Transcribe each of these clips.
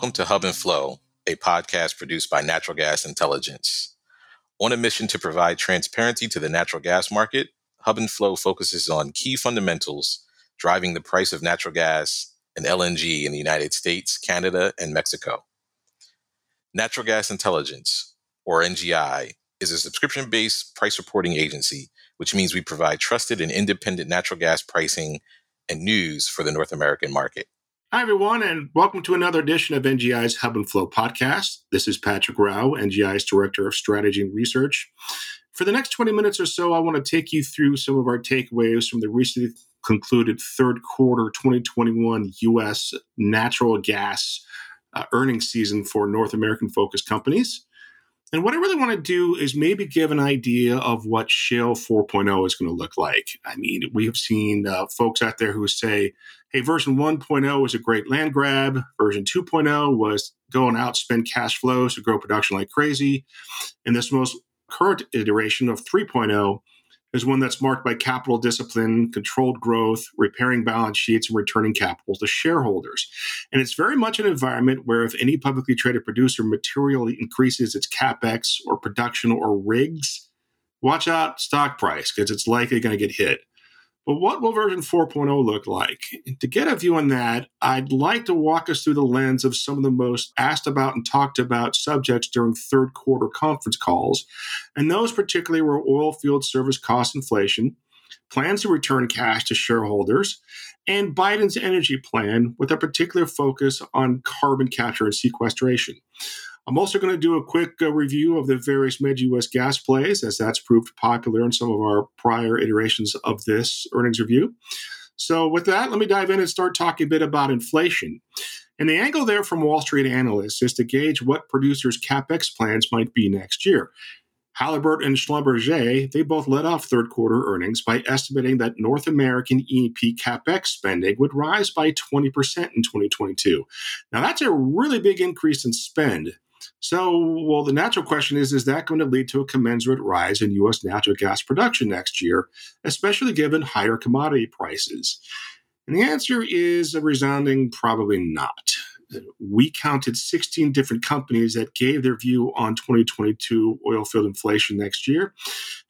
Welcome to Hub and Flow, a podcast produced by Natural Gas Intelligence. On a mission to provide transparency to the natural gas market, Hub and Flow focuses on key fundamentals driving the price of natural gas and LNG in the United States, Canada, and Mexico. Natural Gas Intelligence, or NGI, is a subscription based price reporting agency, which means we provide trusted and independent natural gas pricing and news for the North American market. Hi, everyone, and welcome to another edition of NGI's Hub and Flow podcast. This is Patrick Rau, NGI's Director of Strategy and Research. For the next 20 minutes or so, I want to take you through some of our takeaways from the recently concluded third quarter 2021 U.S. natural gas uh, earnings season for North American focused companies. And what I really want to do is maybe give an idea of what Shale 4.0 is going to look like. I mean, we have seen uh, folks out there who say, hey, version 1.0 was a great land grab. Version 2.0 was going out, spend cash flows to grow production like crazy. And this most current iteration of 3.0 is one that's marked by capital discipline, controlled growth, repairing balance sheets, and returning capital to shareholders. And it's very much an environment where if any publicly traded producer materially increases its capex or production or rigs, watch out stock price because it's likely going to get hit. But what will version 4.0 look like? And to get a view on that, I'd like to walk us through the lens of some of the most asked about and talked about subjects during third quarter conference calls. And those particularly were oil field service cost inflation, plans to return cash to shareholders, and Biden's energy plan with a particular focus on carbon capture and sequestration. I'm also going to do a quick uh, review of the various mid US gas plays, as that's proved popular in some of our prior iterations of this earnings review. So, with that, let me dive in and start talking a bit about inflation. And the angle there from Wall Street analysts is to gauge what producers' capex plans might be next year. Halliburton and Schlumberger, they both led off third quarter earnings by estimating that North American E&P capex spending would rise by 20% in 2022. Now, that's a really big increase in spend. So, well, the natural question is is that going to lead to a commensurate rise in U.S. natural gas production next year, especially given higher commodity prices? And the answer is a resounding probably not. We counted 16 different companies that gave their view on 2022 oil field inflation next year.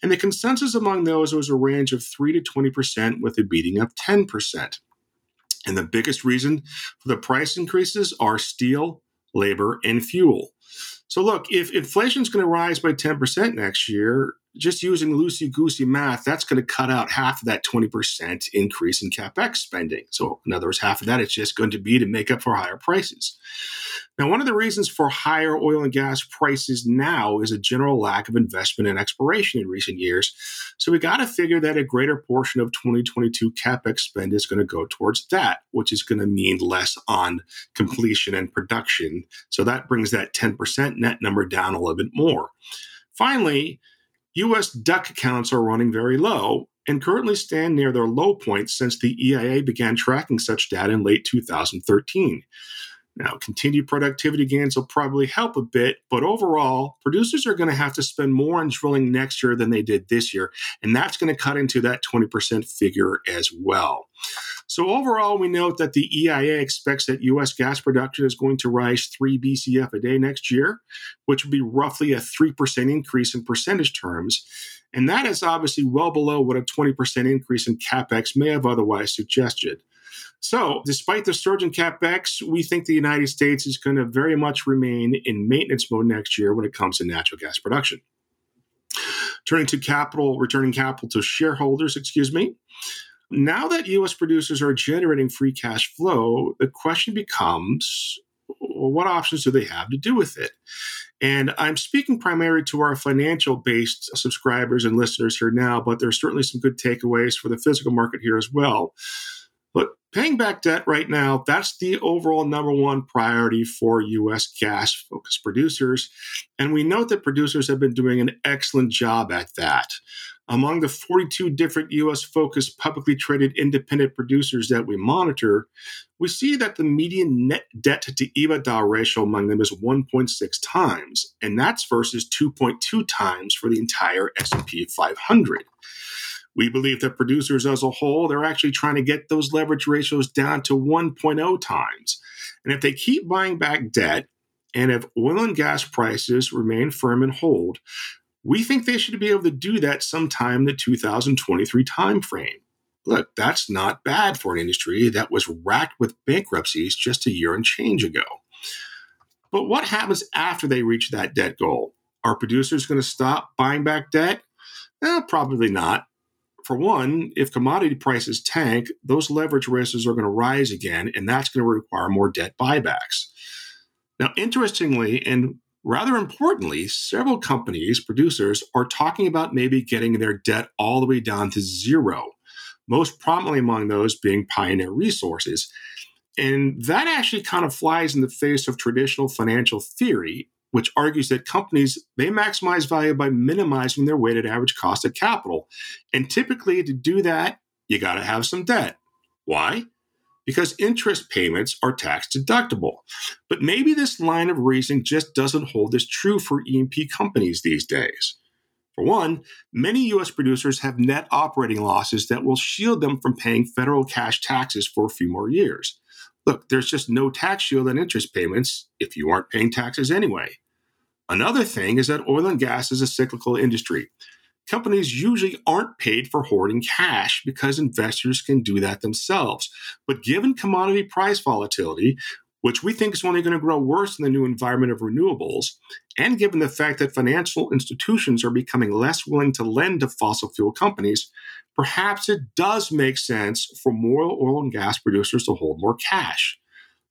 And the consensus among those was a range of 3 to 20%, with a beating of 10%. And the biggest reason for the price increases are steel, labor, and fuel. So, look, if inflation is going to rise by 10% next year, just using loosey goosey math, that's going to cut out half of that 20% increase in capex spending. So, in other words, half of that is just going to be to make up for higher prices. Now, one of the reasons for higher oil and gas prices now is a general lack of investment and exploration in recent years. So, we got to figure that a greater portion of 2022 capex spend is going to go towards that, which is going to mean less on completion and production. So, that brings that 10% net number down a little bit more. Finally, US DUC counts are running very low and currently stand near their low point since the EIA began tracking such data in late 2013. Now, continued productivity gains will probably help a bit, but overall, producers are going to have to spend more on drilling next year than they did this year, and that's going to cut into that 20% figure as well. So, overall, we note that the EIA expects that U.S. gas production is going to rise 3 BCF a day next year, which would be roughly a 3% increase in percentage terms. And that is obviously well below what a 20% increase in capex may have otherwise suggested. So, despite the surge in capex, we think the United States is going to very much remain in maintenance mode next year when it comes to natural gas production. Turning to capital, returning capital to shareholders, excuse me. Now that US producers are generating free cash flow, the question becomes well, what options do they have to do with it? And I'm speaking primarily to our financial based subscribers and listeners here now, but there's certainly some good takeaways for the physical market here as well. But paying back debt right now, that's the overall number one priority for U.S. gas focused producers. And we note that producers have been doing an excellent job at that. Among the 42 different US focused publicly traded independent producers that we monitor, we see that the median net debt to EBITDA ratio among them is 1.6 times, and that's versus 2.2 times for the entire S&P 500. We believe that producers as a whole, they're actually trying to get those leverage ratios down to 1.0 times. And if they keep buying back debt, and if oil and gas prices remain firm and hold, we think they should be able to do that sometime in the 2023 timeframe. Look, that's not bad for an industry that was racked with bankruptcies just a year and change ago. But what happens after they reach that debt goal? Are producers going to stop buying back debt? Eh, probably not. For one, if commodity prices tank, those leverage ratios are going to rise again, and that's going to require more debt buybacks. Now, interestingly, and rather importantly, several companies, producers, are talking about maybe getting their debt all the way down to zero, most prominently among those being Pioneer Resources. And that actually kind of flies in the face of traditional financial theory, which argues that companies they maximize value by minimizing their weighted average cost of capital. And typically to do that, you got to have some debt. Why? Because interest payments are tax deductible. But maybe this line of reasoning just doesn't hold as true for E&P companies these days. For one, many U.S. producers have net operating losses that will shield them from paying federal cash taxes for a few more years. Look, there's just no tax shield on interest payments if you aren't paying taxes anyway. Another thing is that oil and gas is a cyclical industry. Companies usually aren't paid for hoarding cash because investors can do that themselves. But given commodity price volatility, which we think is only going to grow worse in the new environment of renewables, and given the fact that financial institutions are becoming less willing to lend to fossil fuel companies, perhaps it does make sense for more oil and gas producers to hold more cash.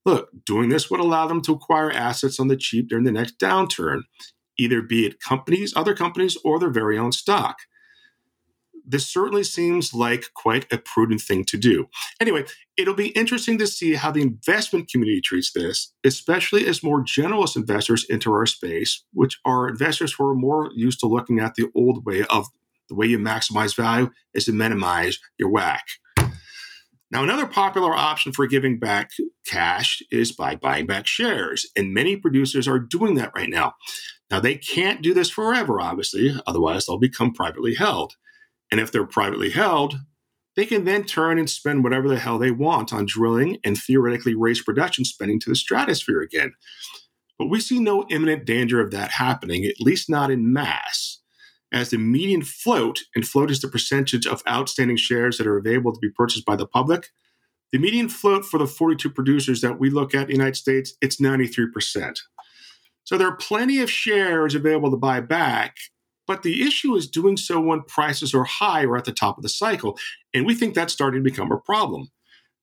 Look, doing this would allow them to acquire assets on the cheap during the next downturn, either be it companies, other companies, or their very own stock. This certainly seems like quite a prudent thing to do. Anyway, it'll be interesting to see how the investment community treats this, especially as more generalist investors enter our space, which are investors who are more used to looking at the old way of the way you maximize value is to minimize your WACC. Now, another popular option for giving back cash is by buying back shares, and many producers are doing that right now. Now, they can't do this forever, obviously, otherwise, they'll become privately held. And if they're privately held, they can then turn and spend whatever the hell they want on drilling and theoretically raise production spending to the stratosphere again. But we see no imminent danger of that happening, at least not in mass as the median float, and float is the percentage of outstanding shares that are available to be purchased by the public. The median float for the 42 producers that we look at in the United States, it's 93%. So there are plenty of shares available to buy back, but the issue is doing so when prices are high or at the top of the cycle. And we think that's starting to become a problem.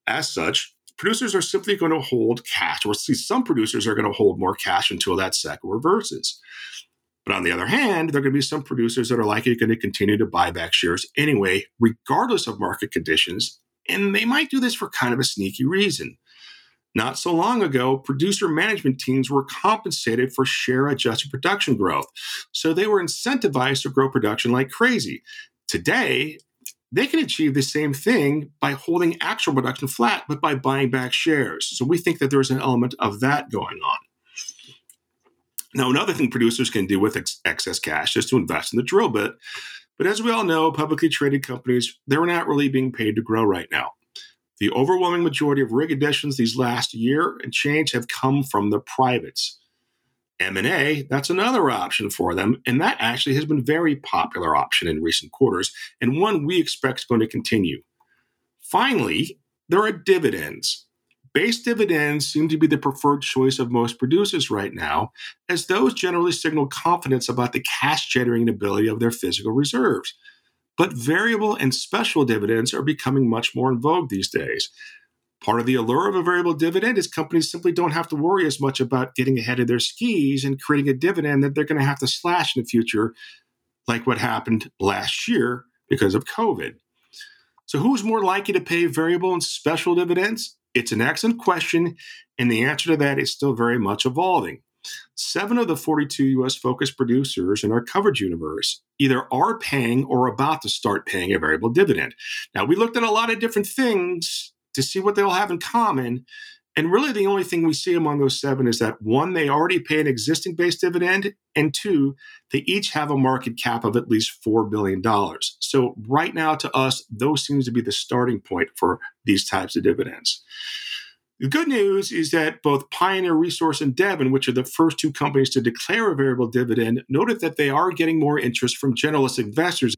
As such, producers are simply going to hold cash, or see some producers are going to hold more cash until that cycle reverses. But on the other hand, there are going to be some producers that are likely going to continue to buy back shares anyway, regardless of market conditions. And they might do this for kind of a sneaky reason. Not so long ago, producer management teams were compensated for share adjusted production growth. So they were incentivized to grow production like crazy. Today, they can achieve the same thing by holding actual production flat, but by buying back shares. So we think that there's an element of that going on. Now, another thing producers can do with ex- excess cash is to invest in the drill bit. But as we all know, publicly traded companies, they're not really being paid to grow right now. The overwhelming majority of rig additions these last year and change have come from the privates. M&A, that's another option for them, and that actually has been a very popular option in recent quarters and one we expect is going to continue. Finally, there are dividends. Base dividends seem to be the preferred choice of most producers right now, as those generally signal confidence about the cash generating ability of their physical reserves. But variable and special dividends are becoming much more in vogue these days. Part of the allure of a variable dividend is companies simply don't have to worry as much about getting ahead of their skis and creating a dividend that they're going to have to slash in the future, like what happened last year because of COVID. So, who's more likely to pay variable and special dividends? It's an excellent question, and the answer to that is still very much evolving. Seven of the 42 US focused producers in our coverage universe either are paying or about to start paying a variable dividend. Now, we looked at a lot of different things to see what they all have in common, And really, the only thing we see among those seven is that one, they already pay an existing base dividend, and two, they each have a market cap of at least $4 billion. So, right now, to us, those seems to be the starting point for these types of dividends. The good news is that both Pioneer Resource and Devon, which are the first two companies to declare a variable dividend, noted that they are getting more interest from generalist investors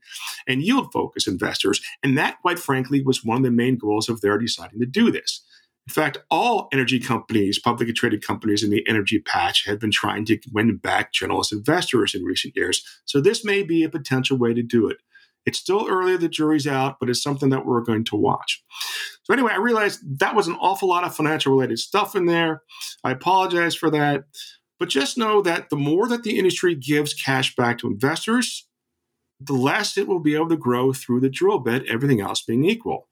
and yield focused investors. And that, quite frankly, was one of the main goals of their deciding to do this. In fact, all energy companies, publicly traded companies in the energy patch, have been trying to win back generalist investors in recent years. So this may be a potential way to do it. It's still early, the jury's out, but it's something that we're going to watch. So, anyway, I realized that was an awful lot of financial related stuff in there. I apologize for that. But just know that the more that the industry gives cash back to investors, the less it will be able to grow through the drill bit, everything else being equal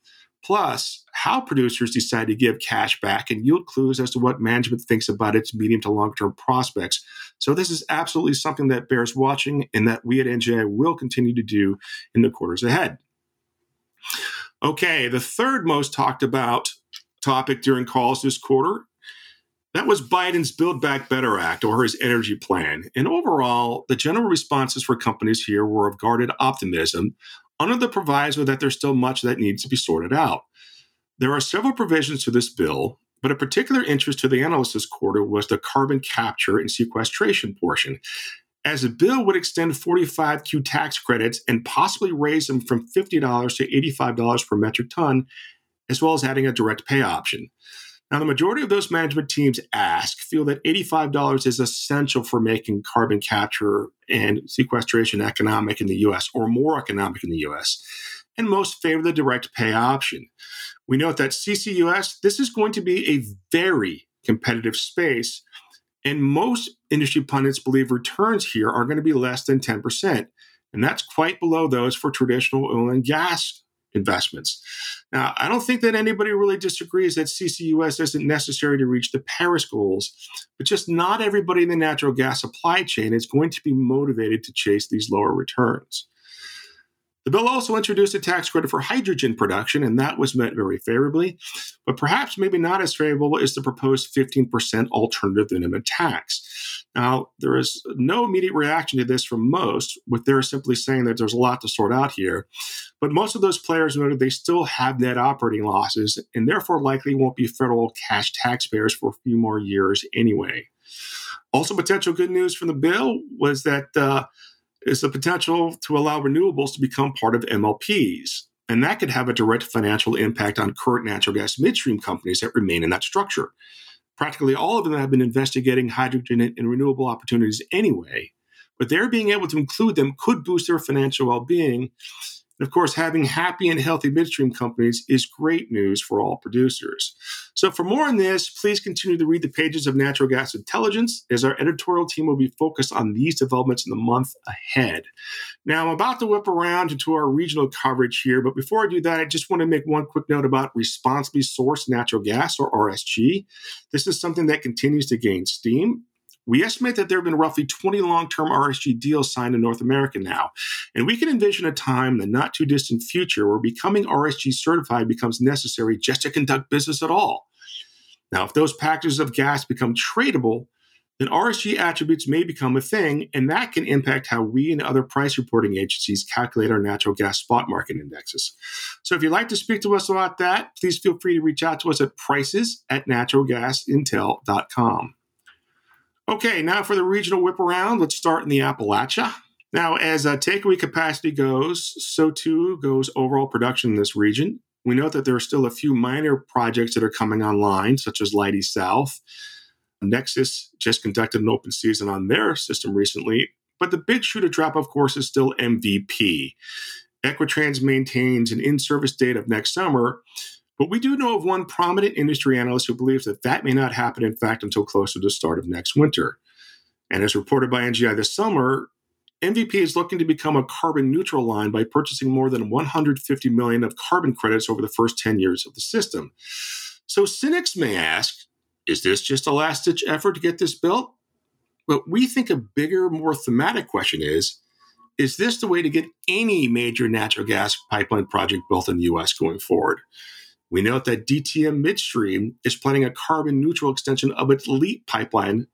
plus how producers decide to give cash back and yield clues as to what management thinks about its medium to long term prospects. So, this is absolutely something that bears watching and that we at NGI will continue to do in the quarters ahead. Okay, the third most talked about topic during calls this quarter. That was Biden's Build Back Better Act or his energy plan. And overall, the general responses for companies here were of guarded optimism under the proviso that there's still much that needs to be sorted out. There are several provisions to this bill, but a particular interest to the analysts this quarter was the carbon capture and sequestration portion, as the bill would extend 45Q tax credits and possibly raise them from $50 to $85 per metric ton, as well as adding a direct pay option. Now, the majority of those management teams ask feel that $85 is essential for making carbon capture and sequestration economic in the US or more economic in the US, and most favor the direct pay option. We note that CCUS, this is going to be a very competitive space, and most industry pundits believe returns here are going to be less than 10%. And that's quite below those for traditional oil and gas investments. Now, I don't think that anybody really disagrees that CCUS isn't necessary to reach the Paris goals, but just not everybody in the natural gas supply chain is going to be motivated to chase these lower returns. The bill also introduced a tax credit for hydrogen production, and that was met very favorably, but perhaps maybe not as favorable as the proposed 15% alternative minimum tax. Now, there is no immediate reaction to this from most, with their simply saying that there's a lot to sort out here. But most of those players noted they still have net operating losses and therefore likely won't be federal cash taxpayers for a few more years anyway. Also, potential good news from the bill was that uh, is the potential to allow renewables to become part of MLPs. And that could have a direct financial impact on current natural gas midstream companies that remain in that structure. Practically all of them have been investigating hydrogen and renewable opportunities anyway, but their being able to include them could boost their financial well being and of course, having happy and healthy midstream companies is great news for all producers. So, for more on this, please continue to read the pages of Natural Gas Intelligence, as our editorial team will be focused on these developments in the month ahead. Now, I'm about to whip around into our regional coverage here, but before I do that, I just want to make one quick note about responsibly sourced natural gas, or RSG. This is something that continues to gain steam. We estimate that there have been roughly 20 long term RSG deals signed in North America now. And we can envision a time in the not too distant future where becoming RSG certified becomes necessary just to conduct business at all. Now, if those packages of gas become tradable, then RSG attributes may become a thing, and that can impact how we and other price reporting agencies calculate our natural gas spot market indexes. So if you'd like to speak to us about that, please feel free to reach out to us at prices at naturalgasintel.com. Okay, now for the regional whip around, let's start in the Appalachia. Now, as uh, takeaway capacity goes, so too goes overall production in this region. We note that there are still a few minor projects that are coming online, such as Leidy South. Nexus just conducted an open season on their system recently, but the big shoe to drop, of course, is still MVP. Equitrans maintains an in service date of next summer, but we do know of one prominent industry analyst who believes that that may not happen, in fact, until close to the start of next winter. And as reported by NGI this summer, MVP is looking to become a carbon neutral line by purchasing more than 150 million of carbon credits over the first 10 years of the system. So cynics may ask, is this just a last ditch effort to get this built? But we think a bigger, more thematic question is is this the way to get any major natural gas pipeline project built in the US going forward? We note that DTM Midstream is planning a carbon neutral extension of its LEAP pipeline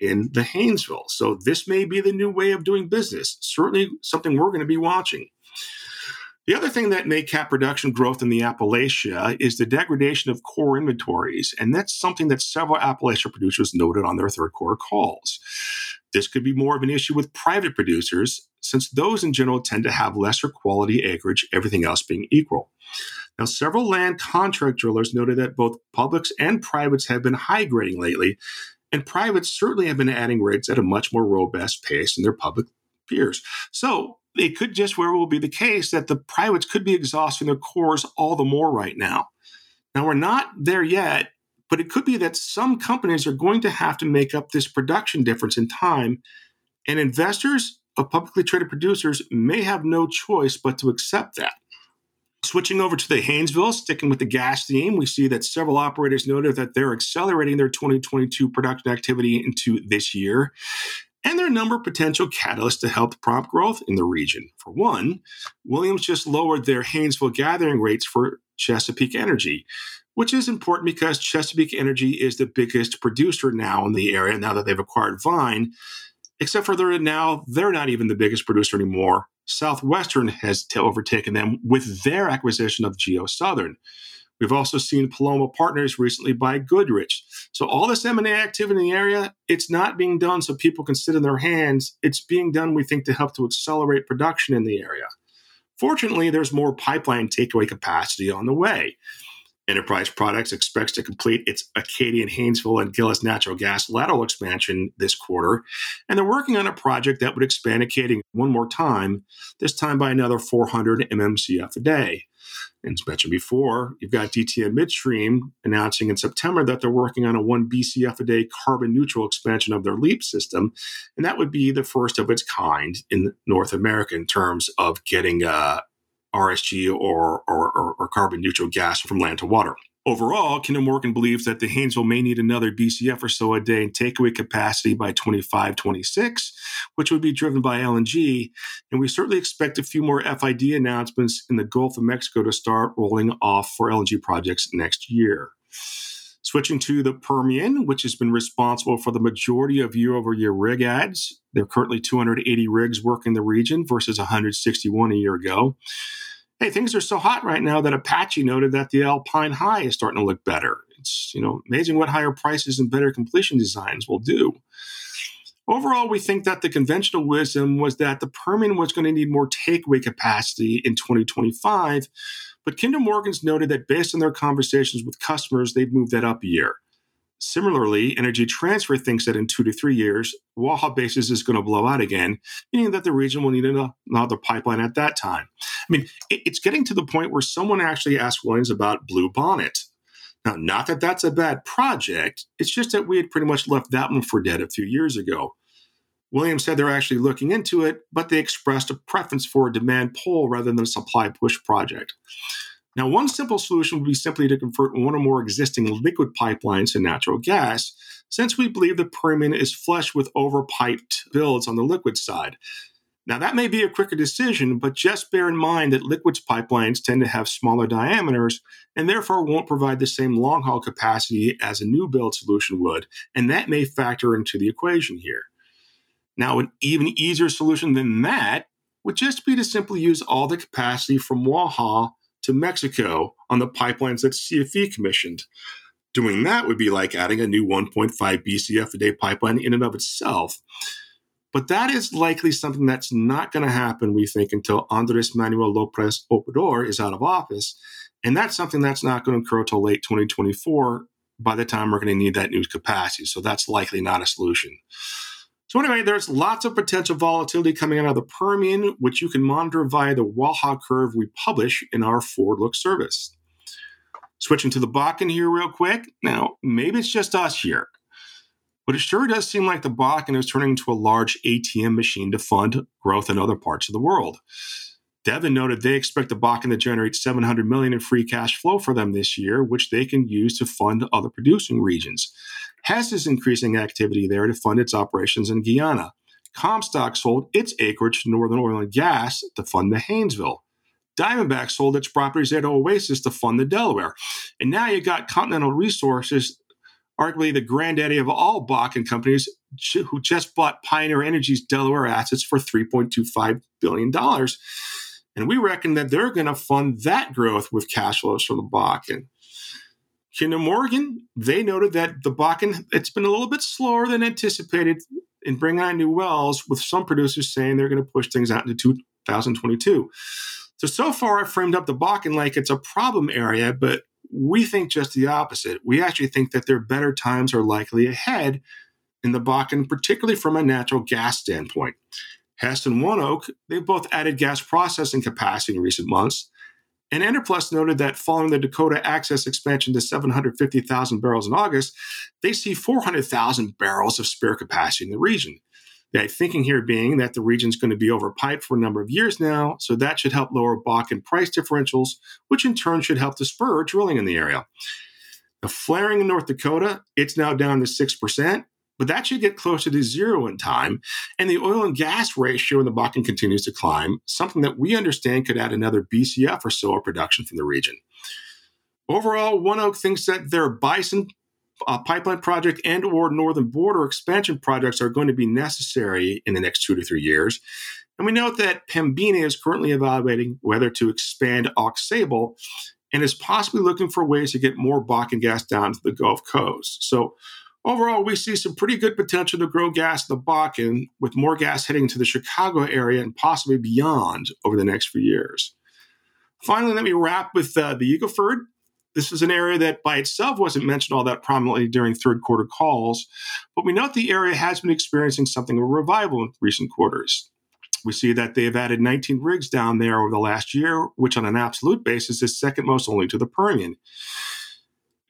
in the Haynesville. So this may be the new way of doing business. Certainly something we're going to be watching. The other thing that may cap production growth in the Appalachia is the degradation of core inventories, and that's something that several Appalachia producers noted on their third quarter calls. This could be more of an issue with private producers, since those in general tend to have lesser quality acreage, everything else being equal. Now, several land contract drillers noted that both publics and privates have been high grading lately, and privates certainly have been adding rigs at a much more robust pace than their public peers. So it could just very well be the case that the privates could be exhausting their cores all the more right now. Now, we're not there yet, but it could be that some companies are going to have to make up this production difference in time, and investors of publicly traded producers may have no choice but to accept that. Switching over to the Haynesville, sticking with the gas theme, we see that several operators noted that they're accelerating their 2022 production activity into this year and there are a number of potential catalysts to help prompt growth in the region. For one, Williams just lowered their Haynesville gathering rates for Chesapeake Energy, which is important because Chesapeake Energy is the biggest producer now in the area now that they've acquired Vine. Except for they're now they're not even the biggest producer anymore. Southwestern has overtaken them with their acquisition of GeoSouthern. We've also seen Paloma Partners recently buy Goodrich. So all this M&A activity in the area, it's not being done so people can sit in their hands. It's being done, we think, to help to accelerate production in the area. Fortunately, there's more pipeline takeaway capacity on the way. Enterprise Products expects to complete its Acadian, Haynesville, and Gillis natural gas lateral expansion this quarter, and they're working on a project that would expand Acadian one more time, this time by another 400 mmcf a day. And as mentioned before, you've got DTM Midstream announcing in September that they're working on a 1 BCF a day carbon neutral expansion of their LEAP system. And that would be the first of its kind in North America in terms of getting uh, RSG or, or, or, or carbon neutral gas from land to water. Overall, Kinder Morgan believes that the Haynesville may need another BCF or so a day in takeaway capacity by 25 26, which would be driven by LNG. And we certainly expect a few more FID announcements in the Gulf of Mexico to start rolling off for LNG projects next year. Switching to the Permian, which has been responsible for the majority of year over year rig adds. There are currently 280 rigs working the region versus 161 a year ago hey, things are so hot right now that Apache noted that the Alpine High is starting to look better. It's you know amazing what higher prices and better completion designs will do. Overall, we think that the conventional wisdom was that the Permian was going to need more takeaway capacity in 2025, but Kinder Morgan's noted that based on their conversations with customers, they've moved that up a year. Similarly, Energy Transfer thinks that in two to three years, Waha basis is going to blow out again, meaning that the region will need another pipeline at that time. I mean, it's getting to the point where someone actually asked Williams about Blue Bonnet. Now, not that that's a bad project, it's just that we had pretty much left that one for dead a few years ago. Williams said they're actually looking into it, but they expressed a preference for a demand pull rather than a supply push project. Now, one simple solution would be simply to convert one or more existing liquid pipelines to natural gas, since we believe the Permian is flush with overpiped builds on the liquid side. Now, that may be a quicker decision, but just bear in mind that liquids pipelines tend to have smaller diameters and therefore won't provide the same long haul capacity as a new build solution would, and that may factor into the equation here. Now, an even easier solution than that would just be to simply use all the capacity from Waha to Mexico on the pipelines that CFE commissioned. Doing that would be like adding a new 1.5 BCF a day pipeline in and of itself. But that is likely something that's not going to happen, we think, until Andres Manuel Lopez Obrador is out of office. And that's something that's not going to occur until late 2024 by the time we're going to need that new capacity. So that's likely not a solution. So anyway, there's lots of potential volatility coming out of the Permian, which you can monitor via the Waha curve we publish in our forward look service. Switching to the Bakken here real quick. Now, maybe it's just us here, but it sure does seem like the Bakken is turning into a large ATM machine to fund growth in other parts of the world. Devon noted they expect the Bakken to generate 700 million in free cash flow for them this year, which they can use to fund other producing regions. Hess is increasing activity there to fund its operations in Guyana. Comstock sold its acreage to Northern Oil and Gas to fund the Haynesville. Diamondback sold its properties at Oasis to fund the Delaware. And now you got Continental Resources, arguably the granddaddy of all Bakken companies, who just bought Pioneer Energy's Delaware assets for $3.25 billion. And we reckon that they're going to fund that growth with cash flows from the Bakken. Kinder Morgan, they noted that the Bakken, it's been a little bit slower than anticipated in bringing on new wells, with some producers saying they're going to push things out into 2022. So, so far, I've framed up the Bakken like it's a problem area, but we think just the opposite. We actually think that their better times are likely ahead in the Bakken, particularly from a natural gas standpoint. Hess and ONEOK, they've both added gas processing capacity in recent months. And Enerplus noted that following the Dakota Access expansion to 750,000 barrels in August, they see 400,000 barrels of spare capacity in the region. The thinking here being that the region is going to be overpiped for a number of years now, so that should help lower Bakken price differentials, which in turn should help to spur drilling in the area. The flaring in North Dakota, it's now down to 6%, but that should get closer to zero in time. And the oil and gas ratio in the Bakken continues to climb, something that we understand could add another BCF or so of production from the region. Overall, ONEOK thinks that their Bison uh, pipeline project and or northern border expansion projects are going to be necessary in the next two to three years. And we note that Pembina is currently evaluating whether to expand Aux Sable and is possibly looking for ways to get more Bakken gas down to the Gulf Coast. So Overall, we see some pretty good potential to grow gas in the Bakken, with more gas heading to the Chicago area and possibly beyond over the next few years. Finally, let me wrap with uh, the Eagle Ford. This is an area that by itself wasn't mentioned all that prominently during third quarter calls, but we note the area has been experiencing something of a revival in recent quarters. We see that they've added 19 rigs down there over the last year, which on an absolute basis is second most only to the Permian.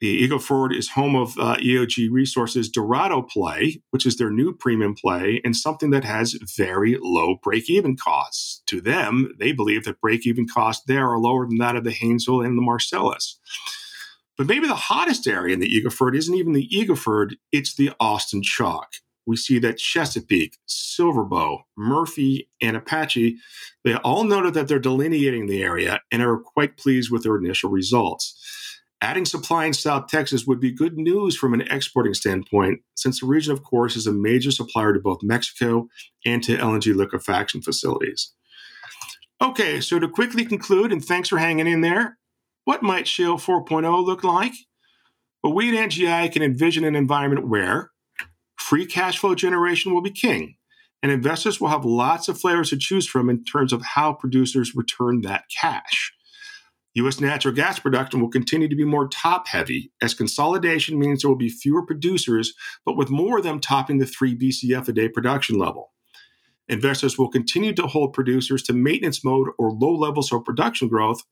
The Eagle Ford is home of uh, EOG Resources Dorado play, which is their new premium play and something that has very low break even costs. To them, they believe that break even costs there are lower than that of the Haynesville and the Marcellus. But maybe the hottest area in the Eagle Ford isn't even the Eagle Ford, it's the Austin Chalk. We see that Chesapeake, Silverbow, Murphy, and Apache, they all noted that they're delineating the area and are quite pleased with their initial results. Adding supply in South Texas would be good news from an exporting standpoint, since the region, of course, is a major supplier to both Mexico and to LNG liquefaction facilities. Okay, so to quickly conclude, and thanks for hanging in there, what might Shale 4.0 look like? Well, we at NGI can envision an environment where free cash flow generation will be king, and investors will have lots of flavors to choose from in terms of how producers return that cash. U.S. natural gas production will continue to be more top heavy, as consolidation means there will be fewer producers, but with more of them topping the 3 BCF a day production level. Investors will continue to hold producers to maintenance mode or low levels of production growth,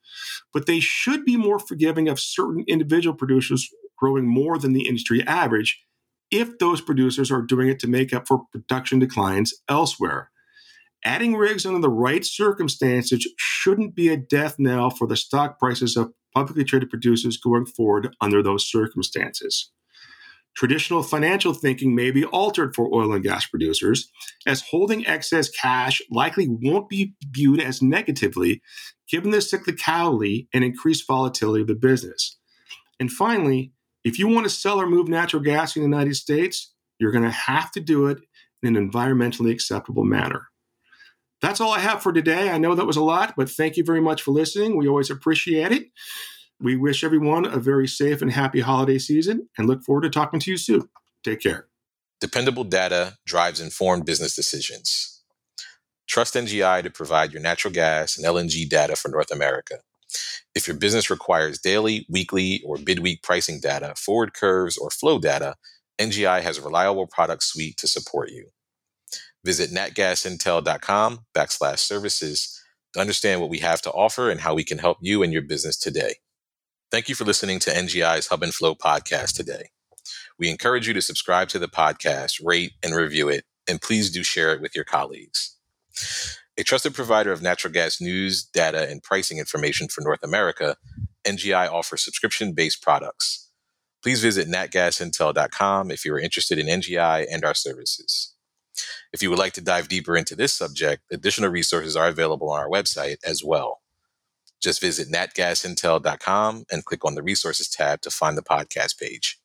but they should be more forgiving of certain individual producers growing more than the industry average if those producers are doing it to make up for production declines elsewhere. Adding rigs under the right circumstances shouldn't be a death knell for the stock prices of publicly traded producers going forward under those circumstances. Traditional financial thinking may be altered for oil and gas producers, as holding excess cash likely won't be viewed as negatively given the cyclicality and increased volatility of the business. And finally, if you want to sell or move natural gas in the United States, you're going to have to do it in an environmentally acceptable manner. That's all I have for today. I know that was a lot, but thank you very much for listening. We always appreciate it. We wish everyone a very safe and happy holiday season and look forward to talking to you soon. Take care. Dependable data drives informed business decisions. Trust NGI to provide your natural gas and LNG data for North America. If your business requires daily, weekly, or bid-week pricing data, forward curves, or flow data, NGI has a reliable product suite to support you. Visit natgasintel.com backslash services to understand what we have to offer and how we can help you and your business today. Thank you for listening to NGI's Hub and Flow podcast today. We encourage you to subscribe to the podcast, rate and review it, and please do share it with your colleagues. A trusted provider of natural gas news, data, and pricing information for North America, NGI offers subscription based products. Please visit natgasintel.com if you are interested in NGI and our services. If you would like to dive deeper into this subject, additional resources are available on our website as well. Just visit natgasintel.com and click on the resources tab to find the podcast page.